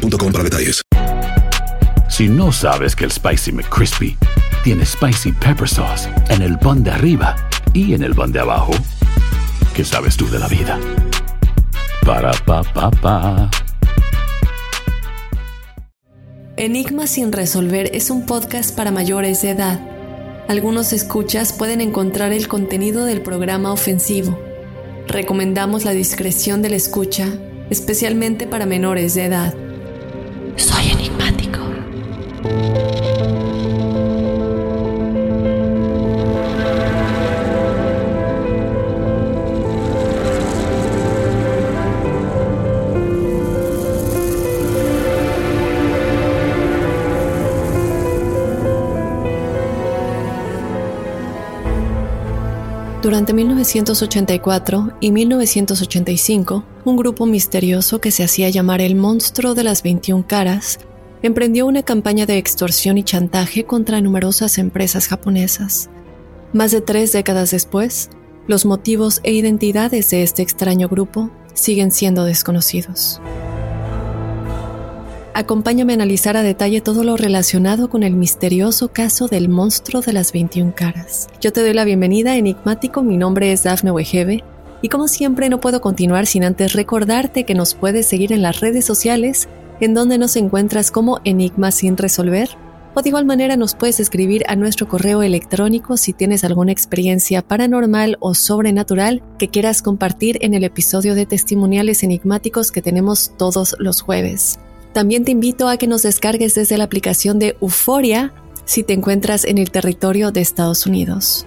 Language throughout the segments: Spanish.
para detalles. Si no sabes que el Spicy McCrispy tiene Spicy Pepper Sauce en el pan de arriba y en el pan de abajo, ¿qué sabes tú de la vida? Para, pa, pa, pa. Enigma sin resolver es un podcast para mayores de edad. Algunos escuchas pueden encontrar el contenido del programa ofensivo. Recomendamos la discreción de la escucha, especialmente para menores de edad. Soy enigmático. Durante 1984 y 1985, un grupo misterioso que se hacía llamar el Monstruo de las 21 Caras emprendió una campaña de extorsión y chantaje contra numerosas empresas japonesas. Más de tres décadas después, los motivos e identidades de este extraño grupo siguen siendo desconocidos. Acompáñame a analizar a detalle todo lo relacionado con el misterioso caso del monstruo de las 21 caras. Yo te doy la bienvenida, enigmático, mi nombre es Dafne Wegebe y como siempre no puedo continuar sin antes recordarte que nos puedes seguir en las redes sociales en donde nos encuentras como Enigma sin resolver o de igual manera nos puedes escribir a nuestro correo electrónico si tienes alguna experiencia paranormal o sobrenatural que quieras compartir en el episodio de testimoniales enigmáticos que tenemos todos los jueves. También te invito a que nos descargues desde la aplicación de Euforia si te encuentras en el territorio de Estados Unidos.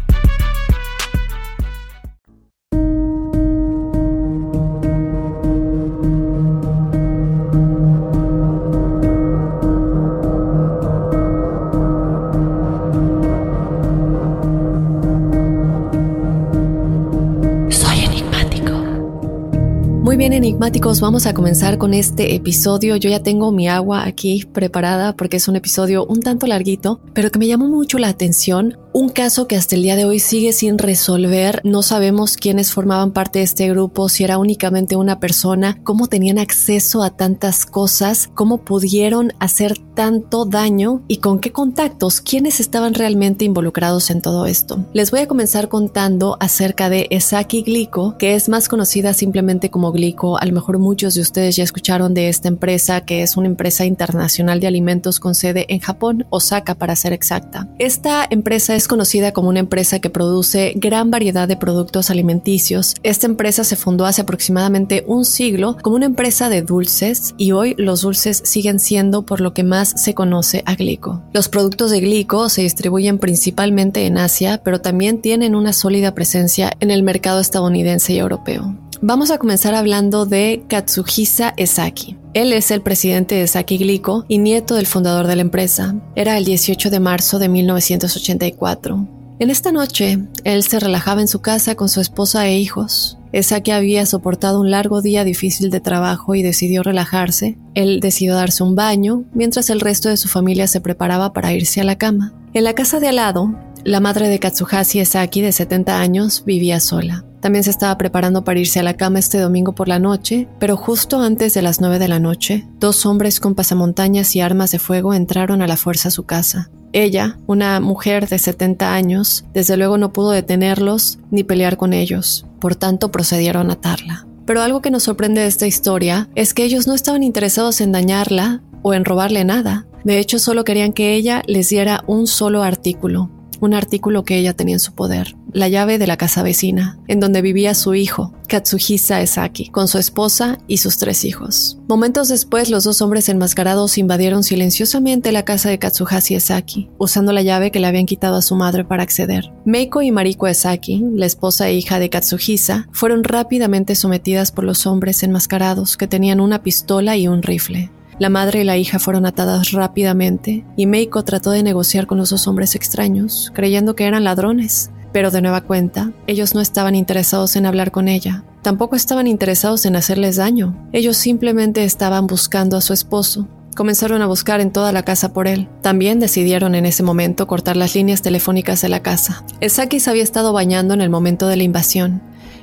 Enigmáticos, vamos a comenzar con este episodio. Yo ya tengo mi agua aquí preparada porque es un episodio un tanto larguito, pero que me llamó mucho la atención un caso que hasta el día de hoy sigue sin resolver. No sabemos quiénes formaban parte de este grupo, si era únicamente una persona, cómo tenían acceso a tantas cosas, cómo pudieron hacer tanto daño y con qué contactos, quiénes estaban realmente involucrados en todo esto. Les voy a comenzar contando acerca de Esaki Glico, que es más conocida simplemente como Glico. A lo mejor muchos de ustedes ya escucharon de esta empresa, que es una empresa internacional de alimentos con sede en Japón, Osaka para ser exacta. Esta empresa es es conocida como una empresa que produce gran variedad de productos alimenticios. Esta empresa se fundó hace aproximadamente un siglo como una empresa de dulces y hoy los dulces siguen siendo por lo que más se conoce a Glico. Los productos de Glico se distribuyen principalmente en Asia, pero también tienen una sólida presencia en el mercado estadounidense y europeo. Vamos a comenzar hablando de Katsuhisa Esaki. Él es el presidente de Saki Glico y nieto del fundador de la empresa. Era el 18 de marzo de 1984. En esta noche, él se relajaba en su casa con su esposa e hijos. Esaki había soportado un largo día difícil de trabajo y decidió relajarse. Él decidió darse un baño, mientras el resto de su familia se preparaba para irse a la cama. En la casa de al lado, la madre de Katsuhashi Esaki, de 70 años, vivía sola. También se estaba preparando para irse a la cama este domingo por la noche, pero justo antes de las 9 de la noche, dos hombres con pasamontañas y armas de fuego entraron a la fuerza a su casa. Ella, una mujer de 70 años, desde luego no pudo detenerlos ni pelear con ellos, por tanto procedieron a atarla. Pero algo que nos sorprende de esta historia es que ellos no estaban interesados en dañarla o en robarle nada. De hecho, solo querían que ella les diera un solo artículo, un artículo que ella tenía en su poder, la llave de la casa vecina, en donde vivía su hijo, Katsuhisa Esaki, con su esposa y sus tres hijos. Momentos después, los dos hombres enmascarados invadieron silenciosamente la casa de Katsuhashi Esaki, usando la llave que le habían quitado a su madre para acceder. Meiko y Mariko Esaki, la esposa e hija de Katsuhisa, fueron rápidamente sometidas por los hombres enmascarados que tenían una pistola y un rifle. La madre y la hija fueron atadas rápidamente y Meiko trató de negociar con los dos hombres extraños, creyendo que eran ladrones. Pero de nueva cuenta, ellos no estaban interesados en hablar con ella. Tampoco estaban interesados en hacerles daño. Ellos simplemente estaban buscando a su esposo. Comenzaron a buscar en toda la casa por él. También decidieron en ese momento cortar las líneas telefónicas de la casa. Esaki se había estado bañando en el momento de la invasión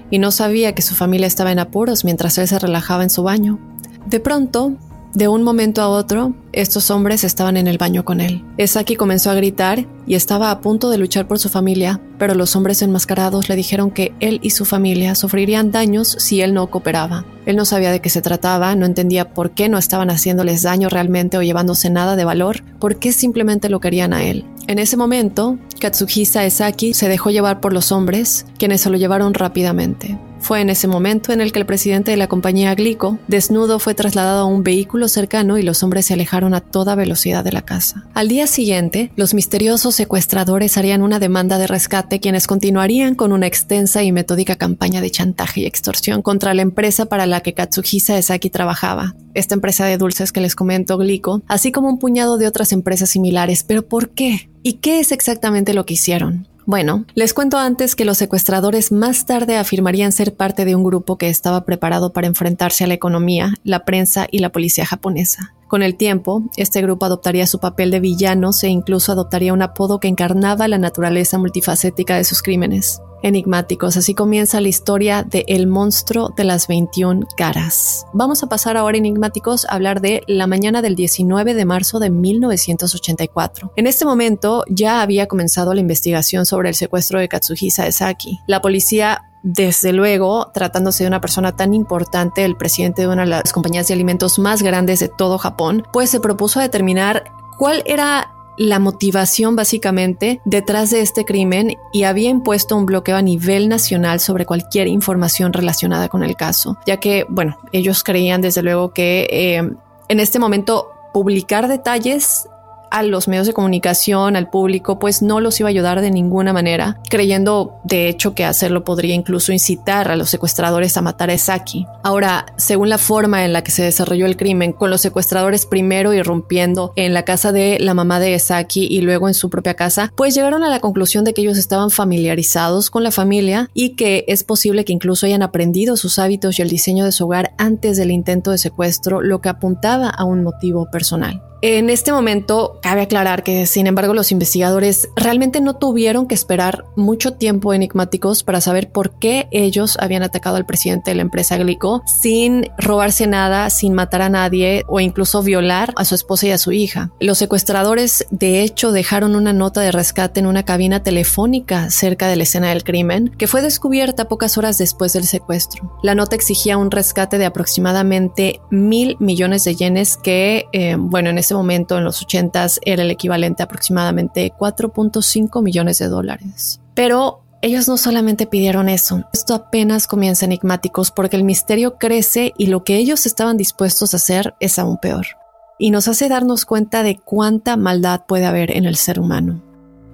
y no sabía que su familia estaba en apuros mientras él se relajaba en su baño. De pronto, de un momento a otro, estos hombres estaban en el baño con él. Esaki comenzó a gritar y estaba a punto de luchar por su familia, pero los hombres enmascarados le dijeron que él y su familia sufrirían daños si él no cooperaba. Él no sabía de qué se trataba, no entendía por qué no estaban haciéndoles daño realmente o llevándose nada de valor, por qué simplemente lo querían a él. En ese momento, Katsuhisa Esaki se dejó llevar por los hombres, quienes se lo llevaron rápidamente. Fue en ese momento en el que el presidente de la compañía Glico, desnudo, fue trasladado a un vehículo cercano y los hombres se alejaron a toda velocidad de la casa. Al día siguiente, los misteriosos secuestradores harían una demanda de rescate quienes continuarían con una extensa y metódica campaña de chantaje y extorsión contra la empresa para la que Katsuhisa Esaki trabajaba, esta empresa de dulces que les comento, Glico, así como un puñado de otras empresas similares. ¿Pero por qué? ¿Y qué es exactamente lo que hicieron? Bueno, les cuento antes que los secuestradores más tarde afirmarían ser parte de un grupo que estaba preparado para enfrentarse a la economía, la prensa y la policía japonesa. Con el tiempo, este grupo adoptaría su papel de villanos e incluso adoptaría un apodo que encarnaba la naturaleza multifacética de sus crímenes enigmáticos. Así comienza la historia de El monstruo de las 21 caras. Vamos a pasar ahora enigmáticos a hablar de la mañana del 19 de marzo de 1984. En este momento ya había comenzado la investigación sobre el secuestro de Katsuhisa Esaki. La policía desde luego, tratándose de una persona tan importante, el presidente de una de las compañías de alimentos más grandes de todo Japón, pues se propuso determinar cuál era la motivación básicamente detrás de este crimen y había impuesto un bloqueo a nivel nacional sobre cualquier información relacionada con el caso, ya que, bueno, ellos creían desde luego que eh, en este momento publicar detalles a los medios de comunicación, al público, pues no los iba a ayudar de ninguna manera, creyendo de hecho que hacerlo podría incluso incitar a los secuestradores a matar a Saki. Ahora, según la forma en la que se desarrolló el crimen, con los secuestradores primero irrumpiendo en la casa de la mamá de Saki y luego en su propia casa, pues llegaron a la conclusión de que ellos estaban familiarizados con la familia y que es posible que incluso hayan aprendido sus hábitos y el diseño de su hogar antes del intento de secuestro, lo que apuntaba a un motivo personal. En este momento, cabe aclarar que, sin embargo, los investigadores realmente no tuvieron que esperar mucho tiempo enigmáticos para saber por qué ellos habían atacado al presidente de la empresa Glico sin robarse nada, sin matar a nadie o incluso violar a su esposa y a su hija. Los secuestradores, de hecho, dejaron una nota de rescate en una cabina telefónica cerca de la escena del crimen, que fue descubierta pocas horas después del secuestro. La nota exigía un rescate de aproximadamente mil millones de yenes que, eh, bueno, en momento, en los 80s, era el equivalente a aproximadamente 4.5 millones de dólares. Pero ellos no solamente pidieron eso, esto apenas comienza enigmáticos porque el misterio crece y lo que ellos estaban dispuestos a hacer es aún peor. Y nos hace darnos cuenta de cuánta maldad puede haber en el ser humano.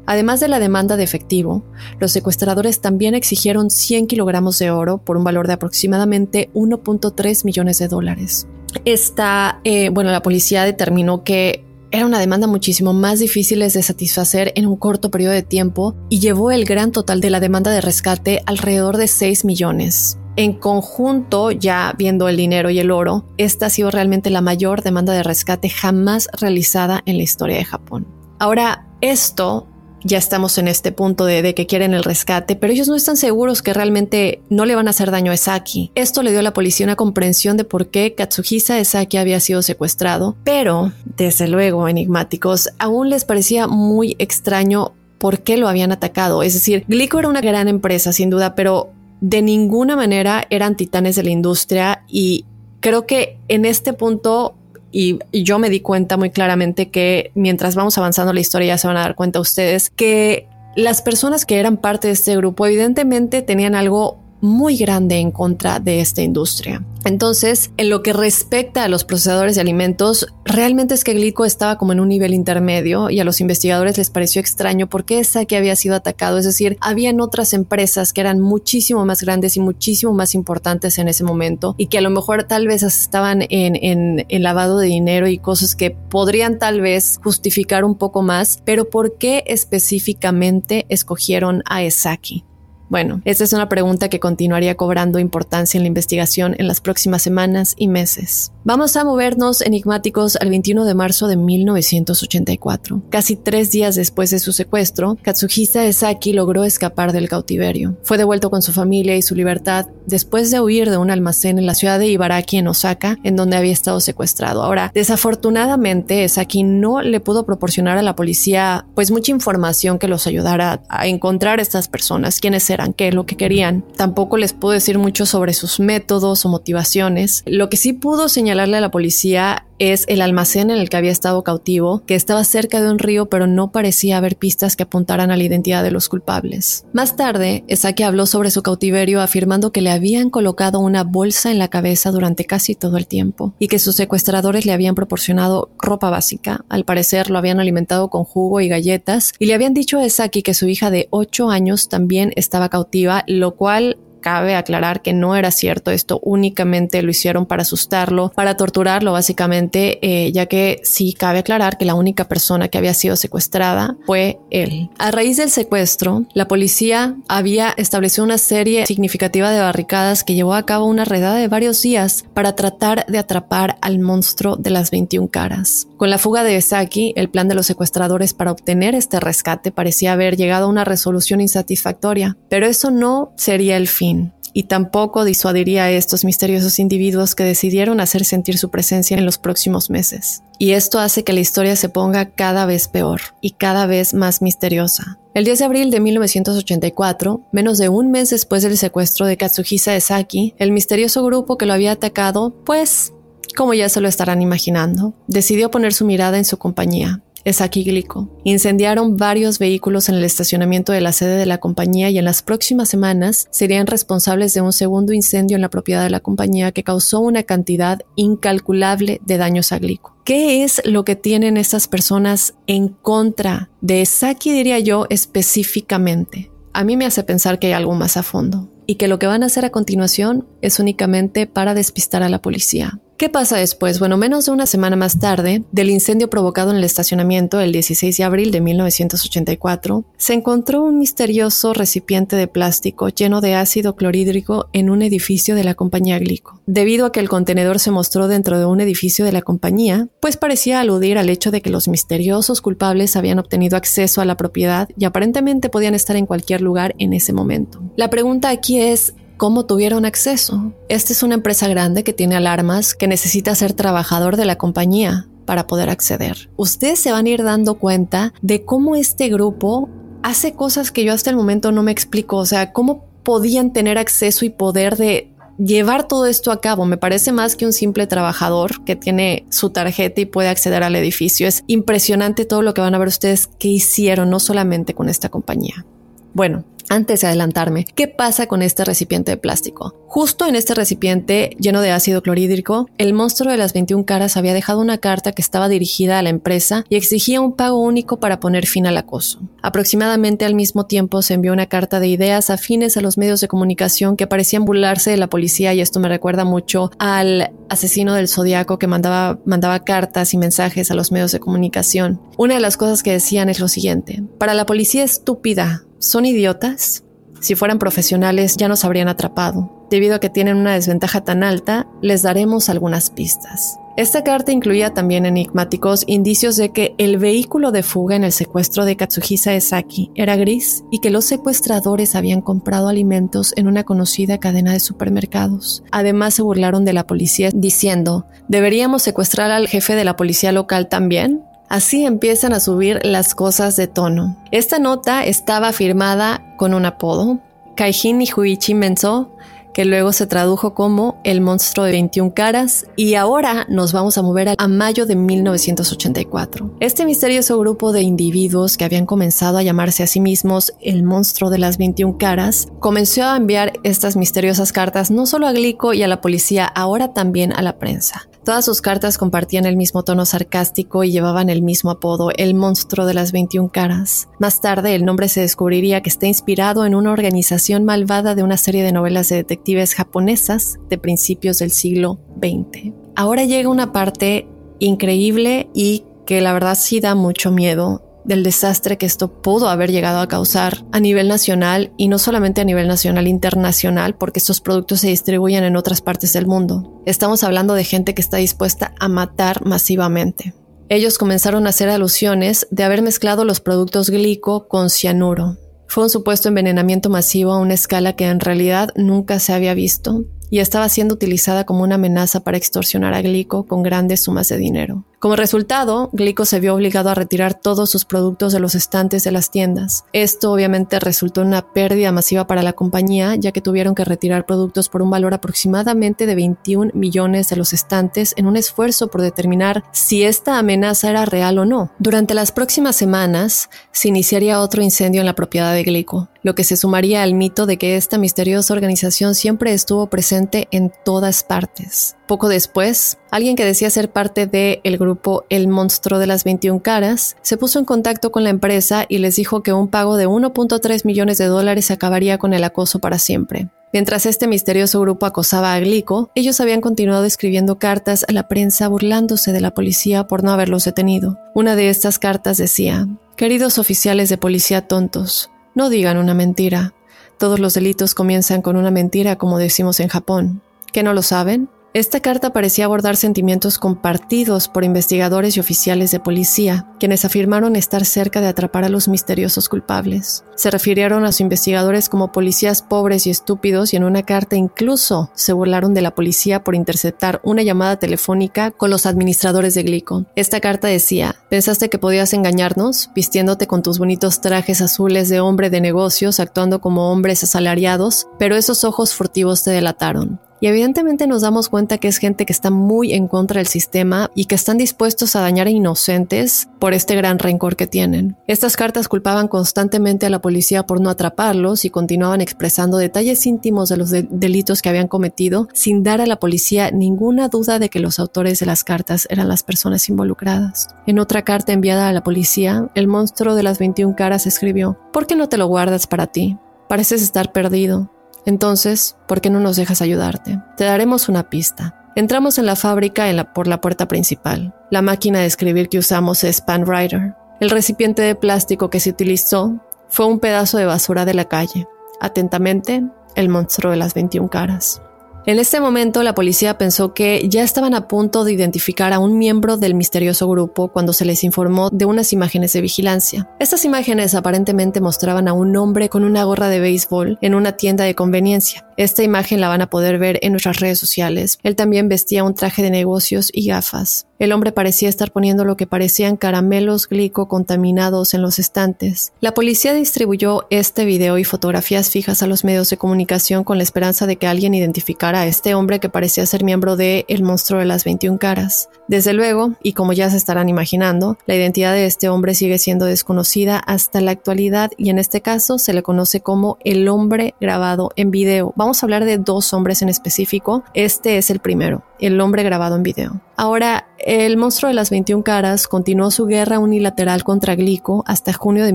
Además de la demanda de efectivo, los secuestradores también exigieron 100 kilogramos de oro por un valor de aproximadamente 1.3 millones de dólares. Esta, eh, bueno, la policía determinó que era una demanda muchísimo más difícil de satisfacer en un corto periodo de tiempo y llevó el gran total de la demanda de rescate alrededor de 6 millones. En conjunto, ya viendo el dinero y el oro, esta ha sido realmente la mayor demanda de rescate jamás realizada en la historia de Japón. Ahora, esto ya estamos en este punto de, que quieren el rescate, pero ellos no están seguros que realmente no le van a hacer daño a Saki. Esto le dio a la policía una comprensión de por qué Katsuhisa Saki había sido secuestrado, pero, desde luego, enigmáticos, aún les parecía muy extraño por qué lo habían atacado. Es decir, Glico era una gran empresa, sin duda, pero de ninguna manera eran titanes de la industria y creo que en este punto y, yo me di cuenta muy claramente que mientras vamos avanzando la historia ya se van a dar cuenta ustedes que las personas que eran parte de este grupo evidentemente tenían algo muy grande en contra de esta industria. Entonces, en lo que respecta a los procesadores de alimentos, realmente es que Glico estaba como en un nivel intermedio y a los investigadores les pareció extraño porque esa había sido atacado, es decir, habían otras empresas que eran muchísimo más grandes y muchísimo más importantes en ese momento y que a lo mejor tal vez estaban en, en, en lavado de dinero y cosas que podrían tal vez justificar un poco más, pero ¿por qué específicamente escogieron a Esaki? Bueno, esta es una pregunta que continuaría cobrando importancia en la investigación en las próximas semanas y meses. Vamos a movernos enigmáticos al 21 de marzo de 1984. Casi tres días después de su secuestro, Katsuhisa Esaki logró escapar del cautiverio. Fue devuelto con su familia y su libertad después de huir de un almacén en la ciudad de Ibaraki, en Osaka, en donde había estado secuestrado. Ahora, desafortunadamente, Esaki no le pudo proporcionar a la policía pues mucha información que los ayudara a encontrar a estas personas, quiénes qué es lo que querían. Tampoco les pudo decir mucho sobre sus métodos o motivaciones. Lo que sí pudo señalar a la policía es el almacén en el que había estado cautivo, que estaba cerca de un río pero no parecía haber pistas que apuntaran a la identidad de los culpables. Más tarde, Esaki habló sobre su cautiverio afirmando que le habían colocado una bolsa en la cabeza durante casi todo el tiempo y que sus secuestradores le habían proporcionado ropa básica. Al parecer lo habían alimentado con jugo y galletas y le habían dicho a Esaki que su hija de 8 años también estaba cautiva, lo cual cabe aclarar que no era cierto. Esto únicamente lo hicieron para asustarlo, para torturarlo básicamente, eh, ya que sí cabe aclarar que la única persona que había sido secuestrada fue él. A raíz del secuestro, la policía había establecido una serie significativa de barricadas que llevó a cabo una redada de varios días para tratar de atrapar al monstruo de las 21 caras. Con la fuga de Saki, el plan de los secuestradores para obtener este rescate parecía haber llegado a una resolución insatisfactoria, pero eso no sería el fin y tampoco disuadiría a estos misteriosos individuos que decidieron hacer sentir su presencia en los próximos meses. Y esto hace que la historia se ponga cada vez peor y cada vez más misteriosa. El 10 de abril de 1984, menos de un mes después del secuestro de Katsuhisa Esaki, el misterioso grupo que lo había atacado, pues, como ya se lo estarán imaginando, decidió poner su mirada en su compañía, Esaki Glico. Incendiaron varios vehículos en el estacionamiento de la sede de la compañía y en las próximas semanas serían responsables de un segundo incendio en la propiedad de la compañía que causó una cantidad incalculable de daños a Glico. ¿Qué es lo que tienen estas personas en contra de Saki, diría yo, específicamente? A mí me hace pensar que hay algo más a fondo y que lo que van a hacer a continuación es únicamente para despistar a la policía. ¿Qué pasa después? Bueno, menos de una semana más tarde del incendio provocado en el estacionamiento el 16 de abril de 1984, se encontró un misterioso recipiente de plástico lleno de ácido clorhídrico en un edificio de la compañía Glico. Debido a que el contenedor se mostró dentro de un edificio de la compañía, pues parecía aludir al hecho de que los misteriosos culpables habían obtenido acceso a la propiedad y aparentemente podían estar en cualquier lugar en ese momento. La pregunta aquí es, cómo tuvieron acceso. Esta es una empresa grande que tiene alarmas, que necesita ser trabajador de la compañía para poder acceder. Ustedes se van a ir dando cuenta de cómo este grupo hace cosas que yo hasta el momento no me explico. O sea, cómo podían tener acceso y poder de llevar todo esto a cabo. Me parece más que un simple trabajador que tiene su tarjeta y puede acceder al edificio. Es impresionante todo lo que van a ver ustedes que hicieron, no solamente con esta compañía. Bueno, Antes de adelantarme, ¿qué pasa con este recipiente de plástico? Justo en este recipiente lleno de ácido clorhídrico, el monstruo de las 21 caras había dejado una carta que estaba dirigida a la empresa y exigía un pago único para poner fin al acoso. Aproximadamente al mismo tiempo se envió una carta de ideas afines a los medios de comunicación que parecían burlarse de la policía y esto me recuerda mucho al asesino del zodiaco que mandaba, mandaba cartas y mensajes a los medios de comunicación. Una de las cosas que decían es lo siguiente, para la policía estúpida ¿Son idiotas? Si fueran profesionales ya nos habrían atrapado. Debido a que tienen una desventaja tan alta, les daremos algunas pistas. Esta carta incluía también enigmáticos indicios de que el vehículo de fuga en el secuestro de Katsuhisa Esaki era gris y que los secuestradores habían comprado alimentos en una conocida cadena de supermercados. Además se burlaron de la policía diciendo, ¿deberíamos secuestrar al jefe de la policía local también? Así empiezan a subir las cosas de tono. Esta nota estaba firmada con un apodo, Kaijin Huichi Menso, que luego se tradujo como El monstruo de 21 caras, y ahora nos vamos a mover a mayo de 1984. Este misterioso grupo de individuos que habían comenzado a llamarse a sí mismos El monstruo de las 21 caras, comenzó a enviar estas misteriosas cartas no solo a Glico y a la policía, ahora también a la prensa. Todas sus cartas compartían el mismo tono sarcástico y llevaban el mismo apodo, el monstruo de las 21 caras. Más tarde el nombre se descubriría que está inspirado en una organización malvada de una serie de novelas de detectives japonesas de principios del siglo XX. Ahora llega una parte increíble y que la verdad sí da mucho miedo del desastre que esto pudo haber llegado a causar a nivel nacional y no solamente a nivel nacional, internacional, porque estos productos se distribuyen en otras partes del mundo. Estamos hablando de gente que está dispuesta a matar masivamente. Ellos comenzaron a hacer alusiones de haber mezclado los productos glico con cianuro. Fue un supuesto envenenamiento masivo a una escala que en realidad nunca se había visto y estaba siendo utilizada como una amenaza para extorsionar a Glico con grandes sumas de dinero. Como resultado, Glico se vio obligado a retirar todos sus productos de los estantes de las tiendas. Esto obviamente resultó en una pérdida masiva para la compañía, ya que tuvieron que retirar productos por un valor aproximadamente de 21 millones de los estantes en un esfuerzo por determinar si esta amenaza era real o no. Durante las próximas semanas, se iniciaría otro incendio en la propiedad de Glico, lo que se sumaría al mito de que esta misteriosa organización siempre estuvo presente en todas partes. Poco después, alguien que decía ser parte del el grupo El Monstruo de las 21 Caras se puso en contacto con la empresa y les dijo que un pago de 1.3 millones de dólares acabaría con el acoso para siempre. Mientras este misterioso grupo acosaba a Glico, ellos habían continuado escribiendo cartas a la prensa burlándose de la policía por no haberlos detenido. Una de estas cartas decía, Queridos oficiales de policía tontos, no digan una mentira. Todos los delitos comienzan con una mentira como decimos en Japón. ¿Que no lo saben? Esta carta parecía abordar sentimientos compartidos por investigadores y oficiales de policía, quienes afirmaron estar cerca de atrapar a los misteriosos culpables. Se refirieron a los investigadores como policías pobres y estúpidos y en una carta incluso se burlaron de la policía por interceptar una llamada telefónica con los administradores de Glico. Esta carta decía, ¿pensaste que podías engañarnos, vistiéndote con tus bonitos trajes azules de hombre de negocios, actuando como hombres asalariados? Pero esos ojos furtivos te delataron. Y evidentemente nos damos cuenta que es gente que está muy en contra del sistema y que están dispuestos a dañar a inocentes por este gran rencor que tienen. Estas cartas culpaban constantemente a la policía por no atraparlos y continuaban expresando detalles íntimos de los delitos que habían cometido sin dar a la policía ninguna duda de que los autores de las cartas eran las personas involucradas. En otra carta enviada a la policía, el monstruo de las 21 caras escribió, ¿por qué no te lo guardas para ti? Pareces estar perdido. Entonces, ¿por qué no nos dejas ayudarte? Te daremos una pista. Entramos en la fábrica por la puerta principal. La máquina de escribir que usamos es PanWriter. El recipiente de plástico que se utilizó fue un pedazo de basura de la calle. Atentamente, el monstruo de las 21 caras. En este momento la policía pensó que ya estaban a punto de identificar a un miembro del misterioso grupo cuando se les informó de unas imágenes de vigilancia. Estas imágenes aparentemente mostraban a un hombre con una gorra de béisbol en una tienda de conveniencia. Esta imagen la van a poder ver en nuestras redes sociales. Él también vestía un traje de negocios y gafas. El hombre parecía estar poniendo lo que parecían caramelos glico contaminados en los estantes. La policía distribuyó este video y fotografías fijas a los medios de comunicación con la esperanza de que alguien identificara a este hombre que parecía ser miembro de El monstruo de las 21 caras. Desde luego, y como ya se estarán imaginando, la identidad de este hombre sigue siendo desconocida hasta la actualidad y en este caso se le conoce como el hombre grabado en video. Vamos a hablar de dos hombres en específico. Este es el primero, el hombre grabado en video. Ahora, el monstruo de las 21 caras continuó su guerra unilateral contra Glico hasta junio de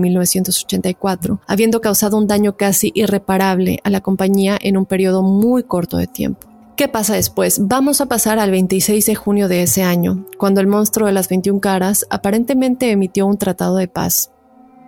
1984, habiendo causado un daño casi irreparable a la compañía en un periodo muy corto de tiempo. ¿Qué pasa después? Vamos a pasar al 26 de junio de ese año, cuando el monstruo de las 21 caras aparentemente emitió un tratado de paz.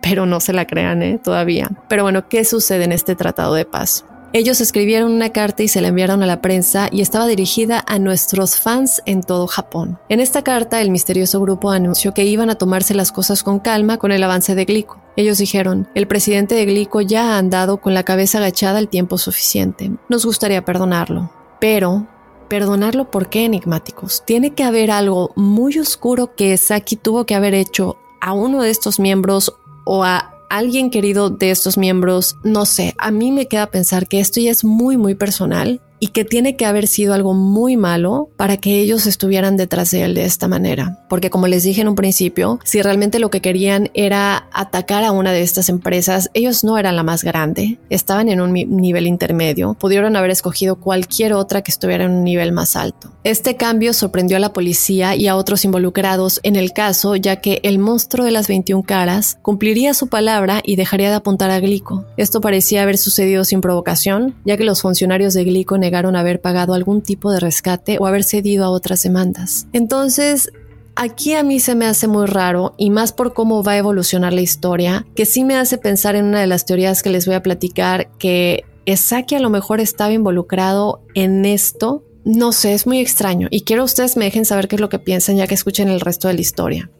Pero no se la crean, ¿eh? Todavía. Pero bueno, ¿qué sucede en este tratado de paz? Ellos escribieron una carta y se la enviaron a la prensa y estaba dirigida a nuestros fans en todo Japón. En esta carta, el misterioso grupo anunció que iban a tomarse las cosas con calma con el avance de Glico. Ellos dijeron, el presidente de Glico ya ha andado con la cabeza agachada el tiempo suficiente. Nos gustaría perdonarlo. Pero, perdonarlo por qué enigmáticos. Tiene que haber algo muy oscuro que Saki tuvo que haber hecho a uno de estos miembros o a alguien querido de estos miembros, no sé, a mí me queda pensar que esto ya es muy, muy personal y que tiene que haber sido algo muy malo para que ellos estuvieran detrás de él de esta manera. Porque como les dije en un principio, si realmente lo que querían era atacar a una de estas empresas, ellos no eran la más grande, estaban en un nivel intermedio, pudieron haber escogido cualquier otra que estuviera en un nivel más alto. Este cambio sorprendió a la policía y a otros involucrados en el caso, ya que el monstruo de las 21 caras cumpliría su palabra y dejaría de apuntar a Glico. Esto parecía haber sucedido sin provocación, ya que los funcionarios de Glico negaron haber pagado algún tipo de rescate o haber cedido a otras demandas. Entonces, Aquí a mí se me hace muy raro y más por cómo va a evolucionar la historia, que sí me hace pensar en una de las teorías que les voy a platicar, que Esaki a lo mejor estaba involucrado en esto. No sé, es muy extraño y quiero ustedes me dejen saber qué es lo que piensan ya que escuchen el resto de la historia.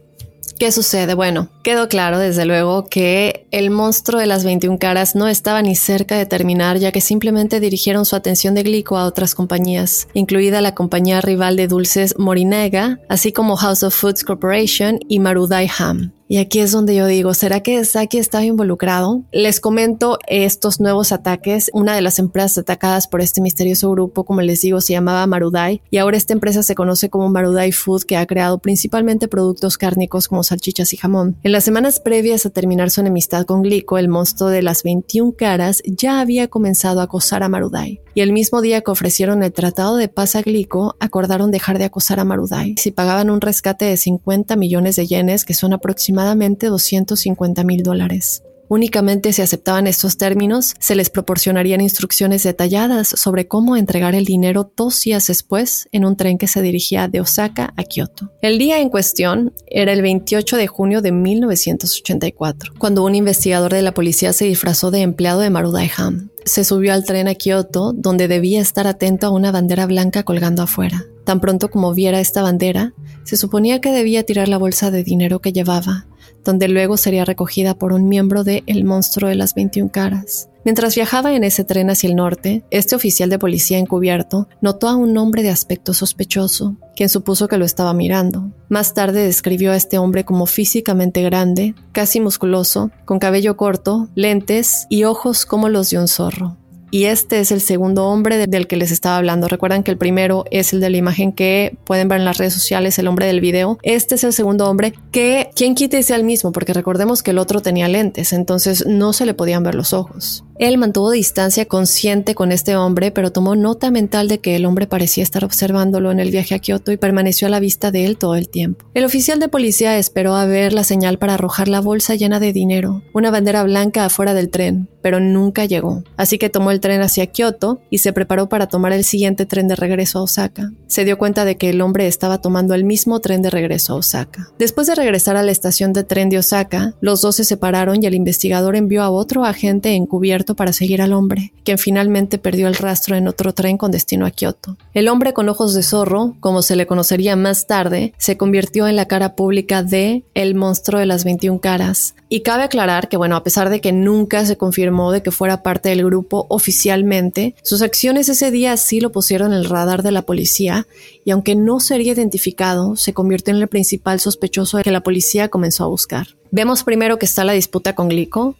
¿Qué sucede? Bueno, quedó claro desde luego que el monstruo de las 21 caras no estaba ni cerca de terminar ya que simplemente dirigieron su atención de glico a otras compañías, incluida la compañía rival de dulces Morinega, así como House of Foods Corporation y Marudai Ham. Y aquí es donde yo digo, ¿será que Saki estaba involucrado? Les comento estos nuevos ataques. Una de las empresas atacadas por este misterioso grupo, como les digo, se llamaba Marudai y ahora esta empresa se conoce como Marudai Food, que ha creado principalmente productos cárnicos como salchichas y jamón. En las semanas previas a terminar su enemistad con Glico, el monstruo de las 21 caras ya había comenzado a acosar a Marudai. Y el mismo día que ofrecieron el tratado de paz a Glico, acordaron dejar de acosar a Marudai si pagaban un rescate de 50 millones de yenes, que son aproximadamente aproximadamente 250 mil dólares. Únicamente si aceptaban estos términos, se les proporcionarían instrucciones detalladas sobre cómo entregar el dinero dos días después en un tren que se dirigía de Osaka a Kioto. El día en cuestión era el 28 de junio de 1984, cuando un investigador de la policía se disfrazó de empleado de Marudai Ham. Se subió al tren a Kioto, donde debía estar atento a una bandera blanca colgando afuera. Tan pronto como viera esta bandera, se suponía que debía tirar la bolsa de dinero que llevaba, donde luego sería recogida por un miembro de El monstruo de las 21 caras. Mientras viajaba en ese tren hacia el norte, este oficial de policía encubierto notó a un hombre de aspecto sospechoso, quien supuso que lo estaba mirando. Más tarde describió a este hombre como físicamente grande, casi musculoso, con cabello corto, lentes y ojos como los de un zorro y este es el segundo hombre del que les estaba hablando. Recuerdan que el primero es el de la imagen que pueden ver en las redes sociales, el hombre del video. Este es el segundo hombre que, quien quite sea el mismo, porque recordemos que el otro tenía lentes, entonces no se le podían ver los ojos. Él mantuvo distancia consciente con este hombre, pero tomó nota mental de que el hombre parecía estar observándolo en el viaje a Kioto y permaneció a la vista de él todo el tiempo. El oficial de policía esperó a ver la señal para arrojar la bolsa llena de dinero, una bandera blanca afuera del tren, pero nunca llegó. Así que tomó el tren hacia Kioto y se preparó para tomar el siguiente tren de regreso a Osaka. Se dio cuenta de que el hombre estaba tomando el mismo tren de regreso a Osaka. Después de regresar a la estación de tren de Osaka, los dos se separaron y el investigador envió a otro agente encubierto para seguir al hombre, quien finalmente perdió el rastro en otro tren con destino a Kioto. El hombre con ojos de zorro, como se le conocería más tarde, se convirtió en la cara pública de El monstruo de las 21 caras. Y cabe aclarar que, bueno, a pesar de que nunca se confirmó de que fuera parte del grupo oficialmente, sus acciones ese día sí lo pusieron en el radar de la policía y aunque no sería identificado, se convirtió en el principal sospechoso que la policía comenzó a buscar. Vemos primero que está la disputa con Glico.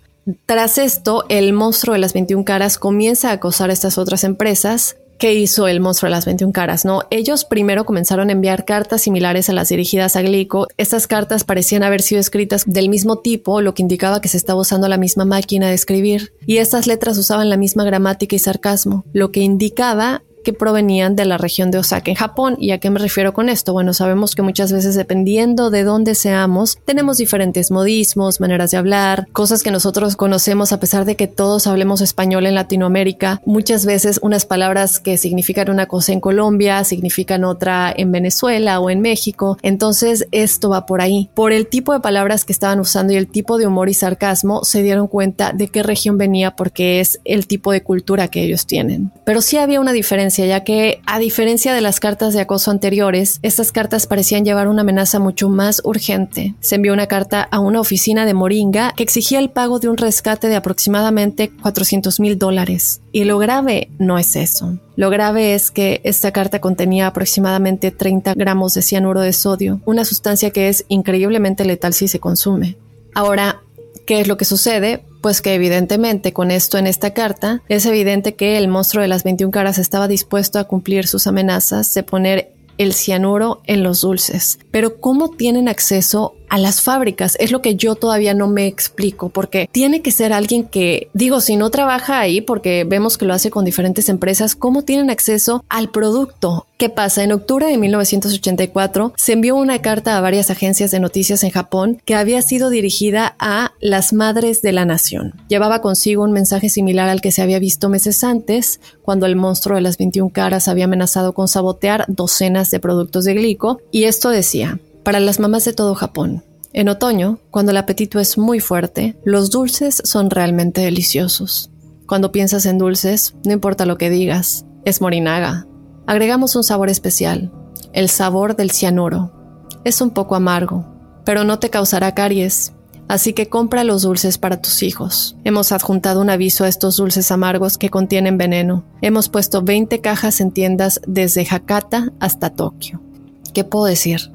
Tras esto, el monstruo de las 21 caras comienza a acosar a estas otras empresas. ¿Qué hizo el monstruo de las 21 caras? No, ellos primero comenzaron a enviar cartas similares a las dirigidas a Glico. Estas cartas parecían haber sido escritas del mismo tipo, lo que indicaba que se estaba usando la misma máquina de escribir. Y estas letras usaban la misma gramática y sarcasmo, lo que indicaba que provenían de la región de Osaka en Japón. ¿Y a qué me refiero con esto? Bueno, sabemos que muchas veces dependiendo de dónde seamos, tenemos diferentes modismos, maneras de hablar, cosas que nosotros conocemos a pesar de que todos hablemos español en Latinoamérica. Muchas veces unas palabras que significan una cosa en Colombia significan otra en Venezuela o en México. Entonces esto va por ahí. Por el tipo de palabras que estaban usando y el tipo de humor y sarcasmo, se dieron cuenta de qué región venía porque es el tipo de cultura que ellos tienen. Pero sí había una diferencia ya que a diferencia de las cartas de acoso anteriores, estas cartas parecían llevar una amenaza mucho más urgente. Se envió una carta a una oficina de Moringa que exigía el pago de un rescate de aproximadamente 400 mil dólares. Y lo grave no es eso. Lo grave es que esta carta contenía aproximadamente 30 gramos de cianuro de sodio, una sustancia que es increíblemente letal si se consume. Ahora, ¿qué es lo que sucede? pues que evidentemente con esto en esta carta es evidente que el monstruo de las 21 caras estaba dispuesto a cumplir sus amenazas de poner el cianuro en los dulces. Pero ¿cómo tienen acceso a las fábricas. Es lo que yo todavía no me explico, porque tiene que ser alguien que, digo, si no trabaja ahí, porque vemos que lo hace con diferentes empresas, ¿cómo tienen acceso al producto? ¿Qué pasa? En octubre de 1984 se envió una carta a varias agencias de noticias en Japón que había sido dirigida a las madres de la nación. Llevaba consigo un mensaje similar al que se había visto meses antes, cuando el monstruo de las 21 caras había amenazado con sabotear docenas de productos de glico, y esto decía, para las mamás de todo Japón. En otoño, cuando el apetito es muy fuerte, los dulces son realmente deliciosos. Cuando piensas en dulces, no importa lo que digas, es morinaga. Agregamos un sabor especial, el sabor del cianuro. Es un poco amargo, pero no te causará caries, así que compra los dulces para tus hijos. Hemos adjuntado un aviso a estos dulces amargos que contienen veneno. Hemos puesto 20 cajas en tiendas desde Hakata hasta Tokio. ¿Qué puedo decir?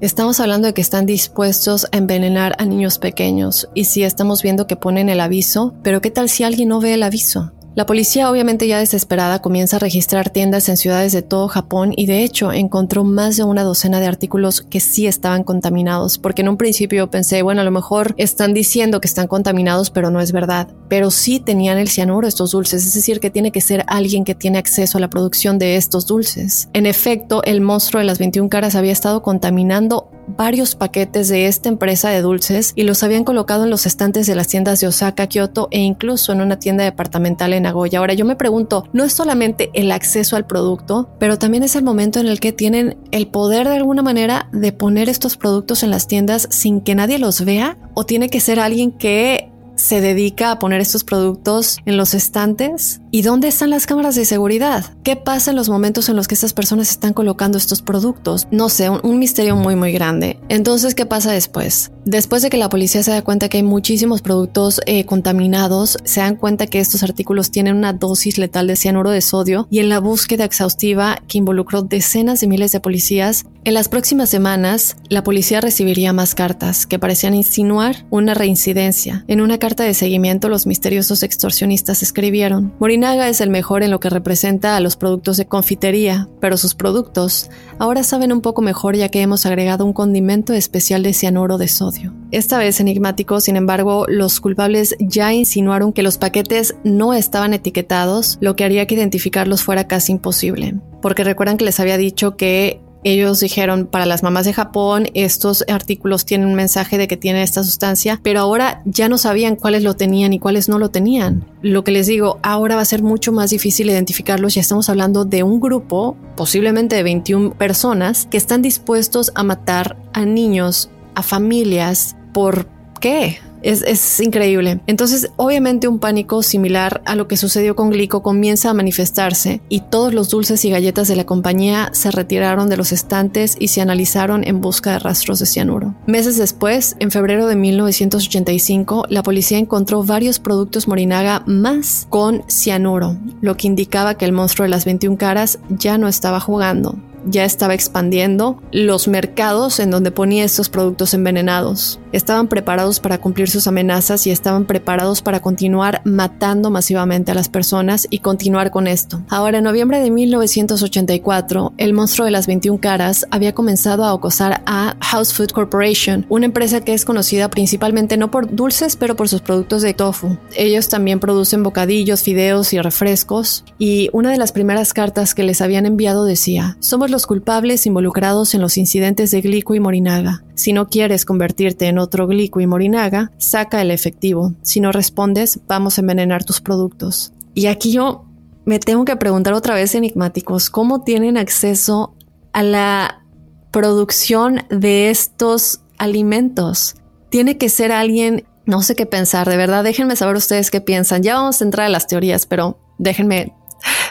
Estamos hablando de que están dispuestos a envenenar a niños pequeños y sí estamos viendo que ponen el aviso, pero ¿qué tal si alguien no ve el aviso? La policía, obviamente ya desesperada, comienza a registrar tiendas en ciudades de todo Japón y de hecho encontró más de una docena de artículos que sí estaban contaminados, porque en un principio pensé, bueno, a lo mejor están diciendo que están contaminados, pero no es verdad. Pero sí tenían el cianuro estos dulces, es decir, que tiene que ser alguien que tiene acceso a la producción de estos dulces. En efecto, el monstruo de las 21 caras había estado contaminando varios paquetes de esta empresa de dulces y los habían colocado en los estantes de las tiendas de Osaka, Kyoto e incluso en una tienda departamental en Nagoya. Ahora yo me pregunto, no es solamente el acceso al producto, pero también es el momento en el que tienen el poder de alguna manera de poner estos productos en las tiendas sin que nadie los vea o tiene que ser alguien que se dedica a poner estos productos en los estantes? ¿Y dónde están las cámaras de seguridad? ¿Qué pasa en los momentos en los que estas personas están colocando estos productos? No sé, un, misterio muy muy grande. Entonces, ¿qué pasa después? Después de que la policía se da cuenta que hay muchísimos productos eh, contaminados, se dan cuenta que estos artículos tienen una dosis letal de cianuro de sodio y en la búsqueda exhaustiva que involucró decenas de miles de policías, en las próximas semanas la policía recibiría más cartas que parecían insinuar una reincidencia. En una carta de seguimiento los misteriosos extorsionistas escribieron, Morinaga es el mejor en lo que representa a los productos de confitería, pero sus productos ahora saben un poco mejor ya que hemos agregado un condimento especial de cianuro de sodio. Esta vez enigmático, sin embargo, los culpables ya insinuaron que los paquetes no estaban etiquetados, lo que haría que identificarlos fuera casi imposible. Porque recuerdan que les había dicho que ellos dijeron para las mamás de Japón, estos artículos tienen un mensaje de que tiene esta sustancia, pero ahora ya no sabían cuáles lo tenían y cuáles no lo tenían. Lo que les digo, ahora va a ser mucho más difícil identificarlos. Ya estamos hablando de un grupo, posiblemente de 21 personas, que están dispuestos a matar a niños, a familias, ¿por qué? Es, increíble. Entonces, obviamente un pánico similar a lo que sucedió con Glico comienza a manifestarse y todos los dulces y galletas de la compañía se retiraron de los estantes y se analizaron en busca de rastros de cianuro. Meses después, en febrero de 1985, la policía encontró varios productos Morinaga más con cianuro, lo que indicaba que el monstruo de las 21 caras ya no estaba jugando ya estaba expandiendo los mercados en donde ponía estos productos envenenados. Estaban preparados para cumplir sus amenazas y estaban preparados para continuar matando masivamente a las personas y continuar con esto. Ahora, en noviembre de 1984, el monstruo de las 21 caras había comenzado a acosar a House Food Corporation, una empresa que es conocida principalmente no por dulces, pero por sus productos de tofu. Ellos también producen bocadillos, fideos y refrescos. Y una de las primeras cartas que les habían enviado decía, somos los culpables involucrados en los incidentes de Glico y Morinaga. Si no quieres convertirte en otro Glico y Morinaga, saca el efectivo. Si no respondes, vamos a envenenar tus productos. Y aquí yo me tengo que preguntar otra vez, enigmáticos, ¿cómo tienen acceso a la producción de estos alimentos? Tiene que ser alguien, no sé qué pensar, de verdad, déjenme saber ustedes qué piensan. Ya vamos a entrar a las teorías, pero déjenme,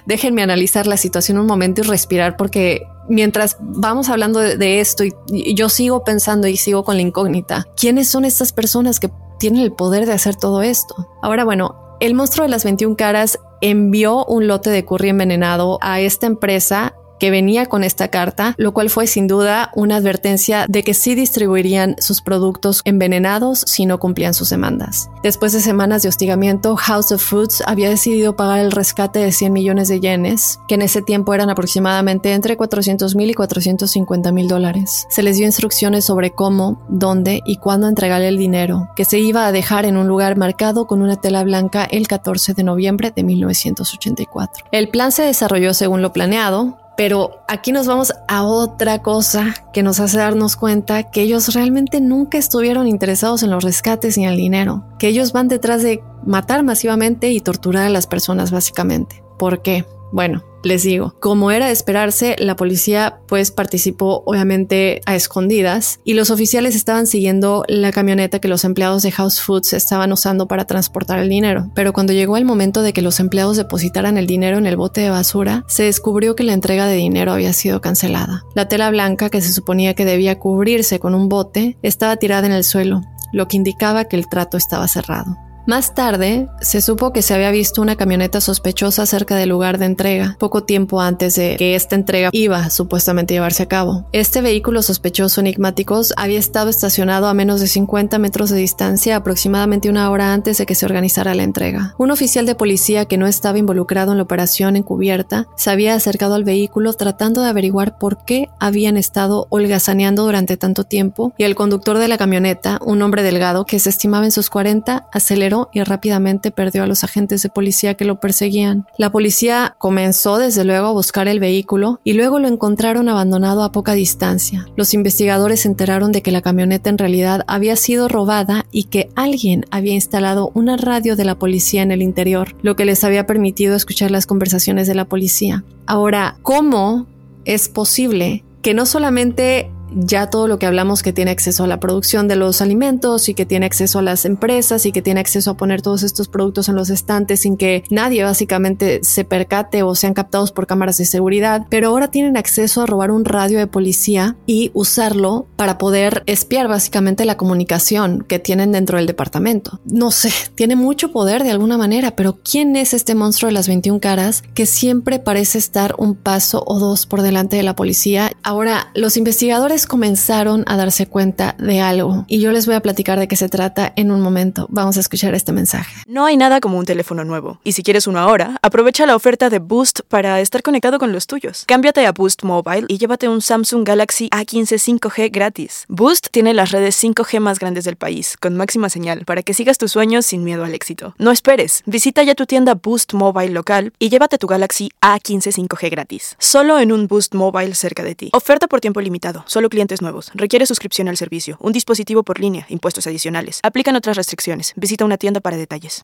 déjenme analizar la situación un momento y respirar porque mientras vamos hablando de, esto y, yo sigo pensando y sigo con la incógnita, ¿quiénes son estas personas que tienen el poder de hacer todo esto? Ahora, bueno, el monstruo de las 21 caras envió un lote de curry envenenado a esta empresa que venía con esta carta, lo cual fue sin duda una advertencia de que sí distribuirían sus productos envenenados si no cumplían sus demandas. Después de semanas de hostigamiento, House of Foods había decidido pagar el rescate de 100 millones de yenes, que en ese tiempo eran aproximadamente entre 400 mil y 450 mil dólares. Se les dio instrucciones sobre cómo, dónde y cuándo entregar el dinero, que se iba a dejar en un lugar marcado con una tela blanca el 14 de noviembre de 1984. El plan se desarrolló según lo planeado, pero aquí nos vamos a otra cosa que nos hace darnos cuenta que ellos realmente nunca estuvieron interesados en los rescates ni el dinero, que ellos van detrás de matar masivamente y torturar a las personas básicamente. ¿Por qué? Bueno, les digo, como era de esperarse, la policía pues participó obviamente a escondidas y los oficiales estaban siguiendo la camioneta que los empleados de House Foods estaban usando para transportar el dinero. Pero cuando llegó el momento de que los empleados depositaran el dinero en el bote de basura, se descubrió que la entrega de dinero había sido cancelada. La tela blanca que se suponía que debía cubrirse con un bote estaba tirada en el suelo, lo que indicaba que el trato estaba cerrado. Más tarde, se supo que se había visto una camioneta sospechosa cerca del lugar de entrega, poco tiempo antes de que esta entrega iba supuestamente a llevarse a cabo. Este vehículo sospechoso enigmáticos había estado estacionado a menos de 50 metros de distancia aproximadamente una hora antes de que se organizara la entrega. Un oficial de policía que no estaba involucrado en la operación encubierta se había acercado al vehículo tratando de averiguar por qué habían estado holgazaneando durante tanto tiempo y el conductor de la camioneta, un hombre delgado que se estimaba en sus 40, aceleró y rápidamente perdió a los agentes de policía que lo perseguían. La policía comenzó desde luego a buscar el vehículo y luego lo encontraron abandonado a poca distancia. Los investigadores se enteraron de que la camioneta en realidad había sido robada y que alguien había instalado una radio de la policía en el interior, lo que les había permitido escuchar las conversaciones de la policía. Ahora, ¿cómo es posible que no solamente ya todo lo que hablamos que tiene acceso a la producción de los alimentos y que tiene acceso a las empresas y que tiene acceso a poner todos estos productos en los estantes sin que nadie básicamente se percate o sean captados por cámaras de seguridad, pero ahora tienen acceso a robar un radio de policía y usarlo para poder espiar básicamente la comunicación que tienen dentro del departamento. No sé, tiene mucho poder de alguna manera, pero ¿quién es este monstruo de las 21 caras que siempre parece estar un paso o dos por delante de la policía? Ahora, los investigadores comenzaron a darse cuenta de algo y yo les voy a platicar de qué se trata en un momento. Vamos a escuchar este mensaje. No hay nada como un teléfono nuevo y si quieres uno ahora, aprovecha la oferta de Boost para estar conectado con los tuyos. Cámbiate a Boost Mobile y llévate un Samsung Galaxy A15 5G gratis. Boost tiene las redes 5G más grandes del país, con máxima señal, para que sigas tus sueños sin miedo al éxito. No esperes, visita ya tu tienda Boost Mobile local y llévate tu Galaxy A15 5G gratis. Solo en un Boost Mobile cerca de ti. Oferta por tiempo limitado, solo clientes nuevos. Requiere suscripción al servicio, un dispositivo por línea, impuestos adicionales. Aplican otras restricciones. Visita una tienda para detalles.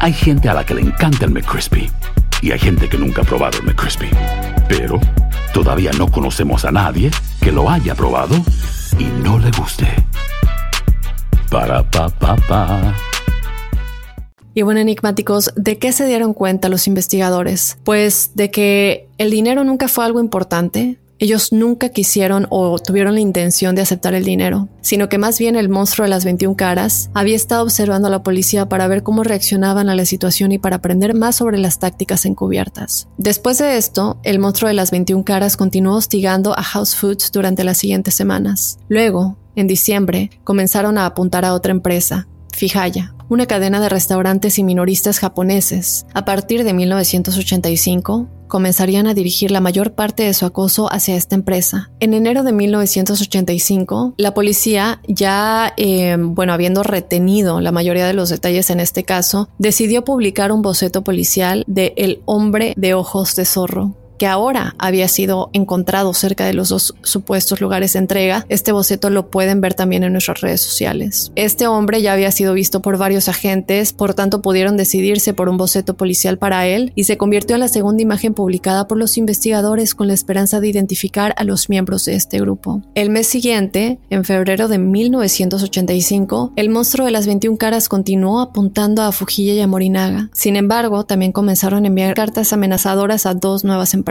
Hay gente a la que le encanta el McCrispy y hay gente que nunca ha probado el McCrispy. Pero todavía no conocemos a nadie que lo haya probado y no le guste. Para pa pa pa. Y bueno, enigmáticos, ¿de qué se dieron cuenta los investigadores? Pues de que el dinero nunca fue algo importante, ellos nunca quisieron o tuvieron la intención de aceptar el dinero, sino que más bien el monstruo de las 21 caras había estado observando a la policía para ver cómo reaccionaban a la situación y para aprender más sobre las tácticas encubiertas. Después de esto, el monstruo de las 21 caras continuó hostigando a House Foods durante las siguientes semanas. Luego, en diciembre, comenzaron a apuntar a otra empresa, Fijaya, una cadena de restaurantes y minoristas japoneses. A partir de 1985, comenzarían a dirigir la mayor parte de su acoso hacia esta empresa. En enero de 1985, la policía, ya, eh, bueno, habiendo retenido la mayoría de los detalles en este caso, decidió publicar un boceto policial de El hombre de ojos de zorro, que ahora había sido encontrado cerca de los dos supuestos lugares de entrega. Este boceto lo pueden ver también en nuestras redes sociales. Este hombre ya había sido visto por varios agentes, por tanto pudieron decidirse por un boceto policial para él y se convirtió en la segunda imagen publicada por los investigadores con la esperanza de identificar a los miembros de este grupo. El mes siguiente, en febrero de 1985, el monstruo de las 21 caras continuó apuntando a Fujilla y a Morinaga. Sin embargo, también comenzaron a enviar cartas amenazadoras a dos nuevas empresas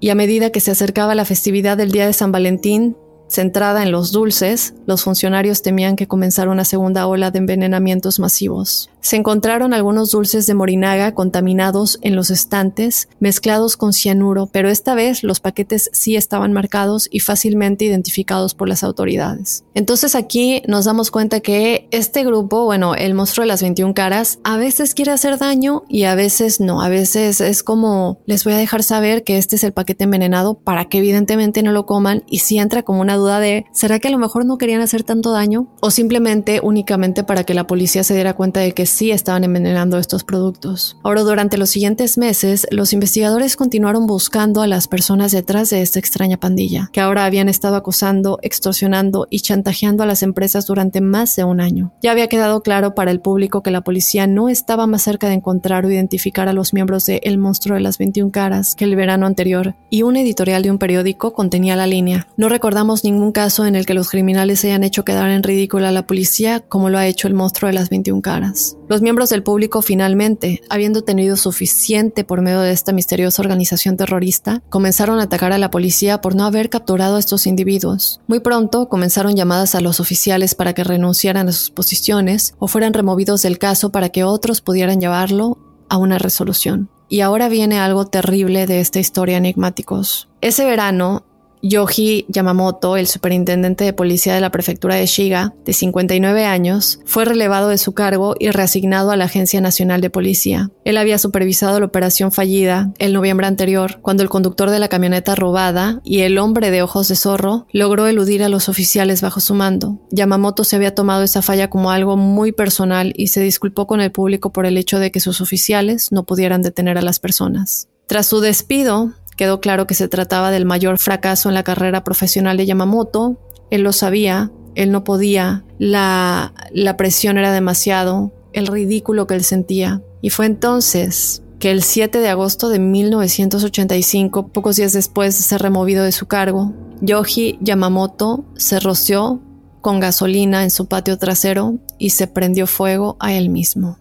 y a medida que se acercaba la festividad del Día de San Valentín, Centrada en los dulces, los funcionarios temían que comenzara una segunda ola de envenenamientos masivos. Se encontraron algunos dulces de morinaga contaminados en los estantes, mezclados con cianuro, pero esta vez los paquetes sí estaban marcados y fácilmente identificados por las autoridades. Entonces aquí nos damos cuenta que este grupo, bueno, el monstruo de las 21 caras, a veces quiere hacer daño y a veces no. A veces es como les voy a dejar saber que este es el paquete envenenado para que evidentemente no lo coman y si entra como una duda de ¿será que a lo mejor no querían hacer tanto daño? O simplemente únicamente para que la policía se diera cuenta de que sí estaban envenenando estos productos. Ahora, durante los siguientes meses, los investigadores continuaron buscando a las personas detrás de esta extraña pandilla, que ahora habían estado acosando, extorsionando y chantajeando a las empresas durante más de un año. Ya había quedado claro para el público que la policía no estaba más cerca de encontrar o identificar a los miembros de El monstruo de las 21 caras que el verano anterior, y un editorial de un periódico contenía la línea. No recordamos ni ningún caso en el que los criminales hayan hecho quedar en ridículo a la policía como lo ha hecho el monstruo de las 21 caras. Los miembros del público finalmente, habiendo tenido suficiente por medio de esta misteriosa organización terrorista, comenzaron a atacar a la policía por no haber capturado a estos individuos. Muy pronto comenzaron llamadas a los oficiales para que renunciaran a sus posiciones o fueran removidos del caso para que otros pudieran llevarlo a una resolución. Y ahora viene algo terrible de esta historia enigmáticos. Ese verano, Yoji Yamamoto, el superintendente de policía de la prefectura de Shiga, de 59 años, fue relevado de su cargo y reasignado a la Agencia Nacional de Policía. Él había supervisado la operación fallida el noviembre anterior, cuando el conductor de la camioneta robada y el hombre de ojos de zorro logró eludir a los oficiales bajo su mando. Yamamoto se había tomado esa falla como algo muy personal y se disculpó con el público por el hecho de que sus oficiales no pudieran detener a las personas. Tras su despido, Quedó claro que se trataba del mayor fracaso en la carrera profesional de Yamamoto. Él lo sabía, él no podía, la, la presión era demasiado, el ridículo que él sentía. Y fue entonces que el 7 de agosto de 1985, pocos días después de ser removido de su cargo, Yoji Yamamoto se roció con gasolina en su patio trasero y se prendió fuego a él mismo.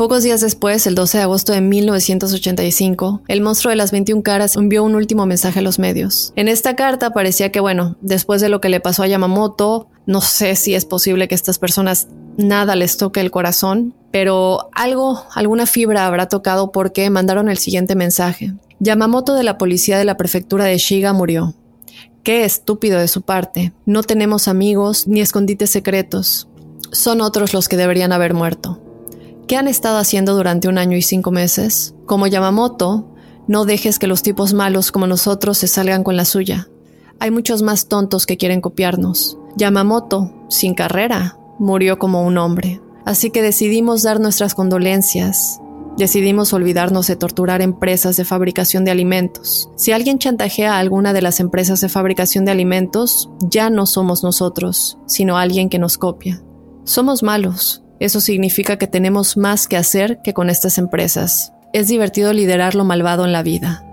Pocos días después, el 12 de agosto de 1985, el monstruo de las 21 caras envió un último mensaje a los medios. En esta carta parecía que, bueno, después de lo que le pasó a Yamamoto, no sé si es posible que estas personas nada les toque el corazón, pero algo, alguna fibra habrá tocado porque mandaron el siguiente mensaje. Yamamoto de la policía de la prefectura de Shiga murió. Qué estúpido de su parte. No tenemos amigos ni escondites secretos. Son otros los que deberían haber muerto. ¿Qué han estado haciendo durante un año y cinco meses? Como Yamamoto, no dejes que los tipos malos como nosotros se salgan con la suya. Hay muchos más tontos que quieren copiarnos. Yamamoto, sin carrera, murió como un hombre. Así que decidimos dar nuestras condolencias. Decidimos olvidarnos de torturar empresas de fabricación de alimentos. Si alguien chantajea a alguna de las empresas de fabricación de alimentos, ya no somos nosotros, sino alguien que nos copia. Somos malos, eso significa que tenemos más que hacer que con estas empresas. Es divertido liderar lo malvado en la vida.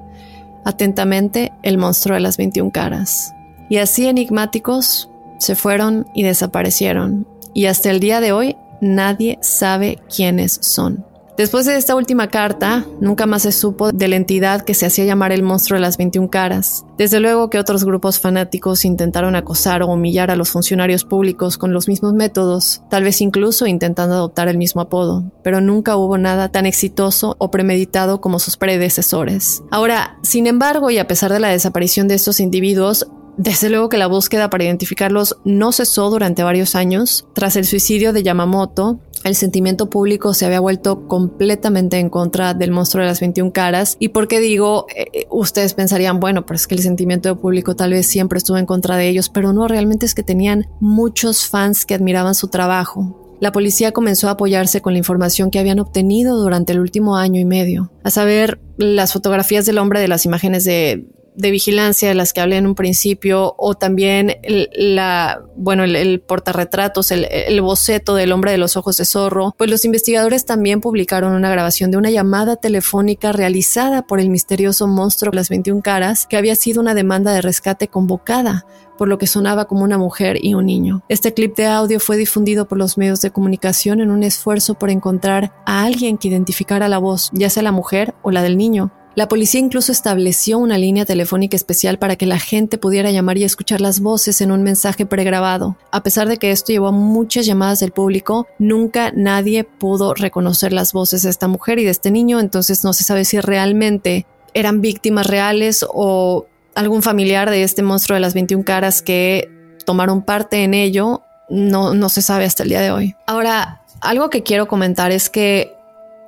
Atentamente, el monstruo de las 21 caras. Y así enigmáticos, se fueron y desaparecieron. Y hasta el día de hoy nadie sabe quiénes son. Después de esta última carta, nunca más se supo de la entidad que se hacía llamar el monstruo de las 21 caras. Desde luego que otros grupos fanáticos intentaron acosar o humillar a los funcionarios públicos con los mismos métodos, tal vez incluso intentando adoptar el mismo apodo, pero nunca hubo nada tan exitoso o premeditado como sus predecesores. Ahora, sin embargo, y a pesar de la desaparición de estos individuos, desde luego que la búsqueda para identificarlos no cesó durante varios años. Tras el suicidio de Yamamoto, el sentimiento público se había vuelto completamente en contra del monstruo de las 21 caras. ¿Y por qué digo? Eh, eh, ustedes pensarían, bueno, pero es que el sentimiento público tal vez siempre estuvo en contra de ellos, pero no, realmente es que tenían muchos fans que admiraban su trabajo. La policía comenzó a apoyarse con la información que habían obtenido durante el último año y medio, a saber, las fotografías del hombre de las imágenes de de vigilancia de las que hablé en un principio, o también el, la, bueno, el, portarretratos, el, el, boceto del hombre de los ojos de zorro, pues los investigadores también publicaron una grabación de una llamada telefónica realizada por el misterioso monstruo las 21 caras, que había sido una demanda de rescate convocada por lo que sonaba como una mujer y un niño. Este clip de audio fue difundido por los medios de comunicación en un esfuerzo por encontrar a alguien que identificara la voz, ya sea la mujer o la del niño, la policía incluso estableció una línea telefónica especial para que la gente pudiera llamar y escuchar las voces en un mensaje pregrabado. A pesar de que esto llevó a muchas llamadas del público, nunca nadie pudo reconocer las voces de esta mujer y de este niño, entonces no se sabe si realmente eran víctimas reales o algún familiar de este monstruo de las 21 caras que tomaron parte en ello. No, no se sabe hasta el día de hoy. Ahora, algo que quiero comentar es que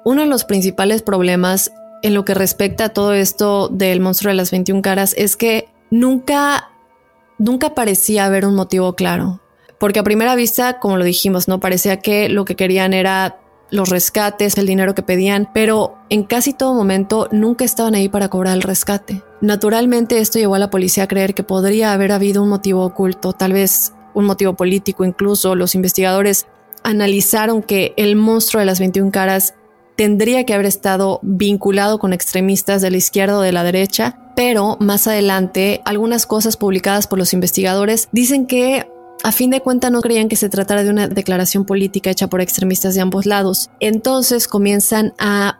uno de los principales problemas en lo que respecta a todo esto del monstruo de las 21 caras es que nunca, nunca parecía haber un motivo claro. Porque a primera vista, como lo dijimos, no parecía que lo que querían era los rescates, el dinero que pedían, pero en casi todo momento nunca estaban ahí para cobrar el rescate. Naturalmente esto llevó a la policía a creer que podría haber habido un motivo oculto, tal vez un motivo político incluso. Los investigadores analizaron que el monstruo de las 21 caras tendría que haber estado vinculado con extremistas de la izquierda o de la derecha, pero más adelante algunas cosas publicadas por los investigadores dicen que a fin de cuentas no creían que se tratara de una declaración política hecha por extremistas de ambos lados. Entonces comienzan a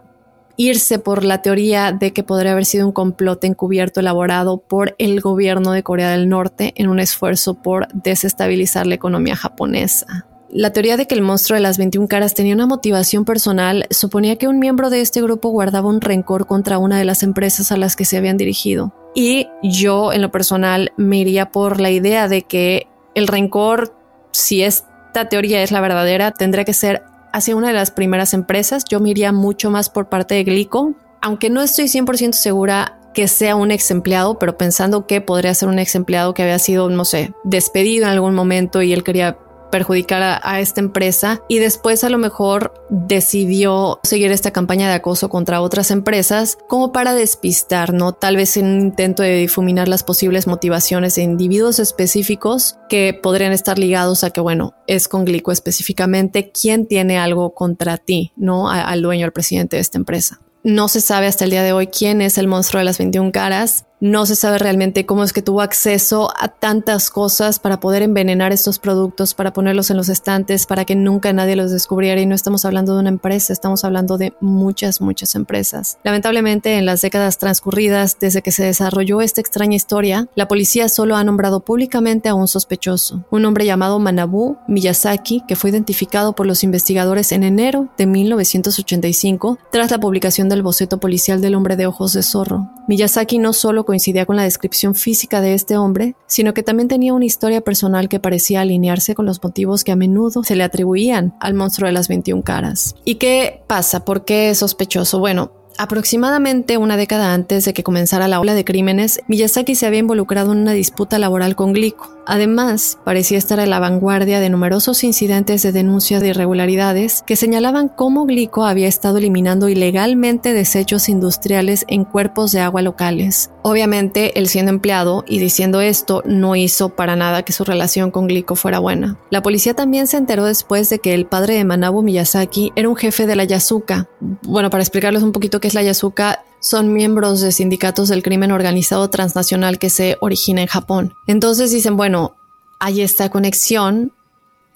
irse por la teoría de que podría haber sido un complot encubierto elaborado por el gobierno de Corea del Norte en un esfuerzo por desestabilizar la economía japonesa. La teoría de que el monstruo de las 21 caras tenía una motivación personal suponía que un miembro de este grupo guardaba un rencor contra una de las empresas a las que se habían dirigido. Y yo, en lo personal, me iría por la idea de que el rencor, si esta teoría es la verdadera, tendría que ser hacia una de las primeras empresas. Yo me iría mucho más por parte de Glico, aunque no estoy 100% segura que sea un ex empleado, pero pensando que podría ser un ex empleado que había sido, no sé, despedido en algún momento y él quería perjudicar a, esta empresa y después a lo mejor decidió seguir esta campaña de acoso contra otras empresas como para despistar, ¿no? Tal vez en un intento de difuminar las posibles motivaciones de individuos específicos que podrían estar ligados a que, bueno, es con Glico específicamente quien tiene algo contra ti, ¿no? al dueño, al presidente de esta empresa. No se sabe hasta el día de hoy quién es el monstruo de las 21 caras. No se sabe realmente cómo es que tuvo acceso a tantas cosas para poder envenenar estos productos, para ponerlos en los estantes, para que nunca nadie los descubriera. Y no estamos hablando de una empresa, estamos hablando de muchas, muchas empresas. Lamentablemente, en las décadas transcurridas, desde que se desarrolló esta extraña historia, la policía solo ha nombrado públicamente a un sospechoso, un hombre llamado Manabu Miyazaki, que fue identificado por los investigadores en enero de 1985 tras la publicación del boceto policial del hombre de ojos de zorro. Miyazaki no solo coincidía con la descripción física de este hombre, sino que también tenía una historia personal que parecía alinearse con los motivos que a menudo se le atribuían al monstruo de las 21 caras. ¿Y qué pasa? ¿Por qué es sospechoso? Bueno, Aproximadamente una década antes de que comenzara la ola de crímenes, Miyazaki se había involucrado en una disputa laboral con Glico. Además, parecía estar a la vanguardia de numerosos incidentes de denuncia de irregularidades que señalaban cómo Glico había estado eliminando ilegalmente desechos industriales en cuerpos de agua locales. Obviamente, él siendo empleado y diciendo esto no hizo para nada que su relación con Glico fuera buena. La policía también se enteró después de que el padre de Manabu Miyazaki era un jefe de la Yasuka. Bueno, para explicarles un poquito qué es la Yasuka, son miembros de sindicatos del crimen organizado transnacional que se origina en Japón. Entonces dicen, bueno, hay esta conexión,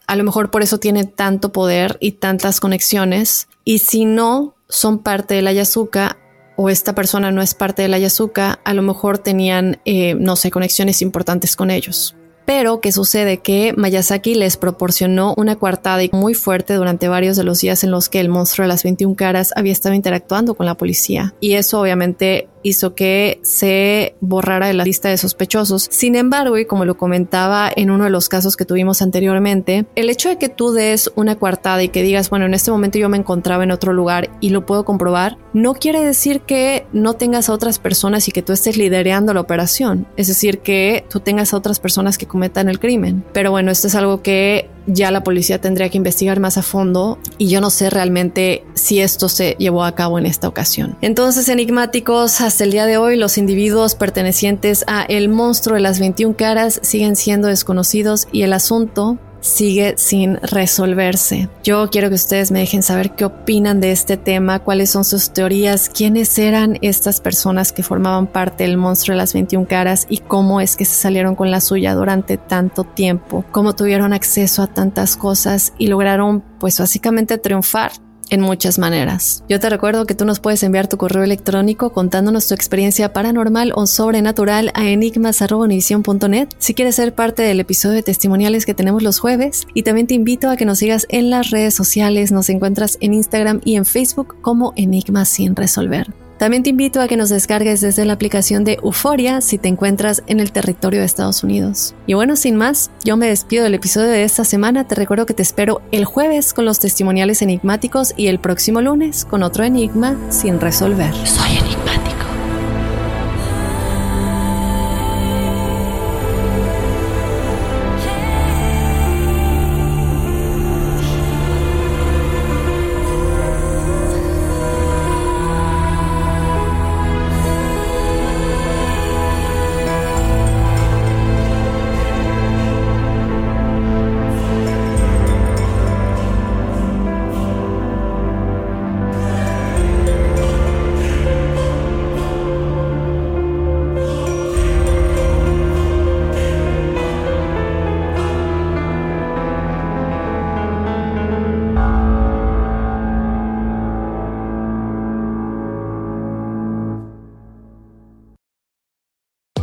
a lo mejor por eso tiene tanto poder y tantas conexiones. Y si no son parte de la Yazuka o esta persona no es parte de la Yazuka, a lo mejor tenían, eh, no sé, conexiones importantes con ellos. Pero, ¿qué sucede? Que Mayasaki les proporcionó una coartada muy fuerte durante varios de los días en los que el monstruo de las 21 caras había estado interactuando con la policía. Y eso obviamente hizo que se borrara de la lista de sospechosos. Sin embargo, y como lo comentaba en uno de los casos que tuvimos anteriormente, el hecho de que tú des una coartada y que digas, bueno, en este momento yo me encontraba en otro lugar y lo puedo comprobar, no quiere decir que no tengas a otras personas y que tú estés liderando la operación. Es decir, que tú tengas a otras personas que cometan el crimen. Pero bueno, esto es algo que ya la policía tendría que investigar más a fondo y yo no sé realmente si esto se llevó a cabo en esta ocasión. Entonces, enigmáticos, hasta el día de hoy los individuos pertenecientes a el monstruo de las 21 caras siguen siendo desconocidos y el asunto sigue sin resolverse. Yo quiero que ustedes me dejen saber qué opinan de este tema, cuáles son sus teorías, quiénes eran estas personas que formaban parte del monstruo de las 21 caras y cómo es que se salieron con la suya durante tanto tiempo, cómo tuvieron acceso a tantas cosas y lograron pues básicamente triunfar en muchas maneras. Yo te recuerdo que tú nos puedes enviar tu correo electrónico contándonos tu experiencia paranormal o sobrenatural a enigmas.univision.net si quieres ser parte del episodio de testimoniales que tenemos los jueves y también te invito a que nos sigas en las redes sociales, nos encuentras en Instagram y en Facebook como Enigmas sin resolver. También te invito a que nos descargues desde la aplicación de Euforia si te encuentras en el territorio de Estados Unidos. Y bueno, sin más, yo me despido del episodio de esta semana. Te recuerdo que te espero el jueves con los testimoniales enigmáticos y el próximo lunes con otro enigma sin resolver. Soy enigmático.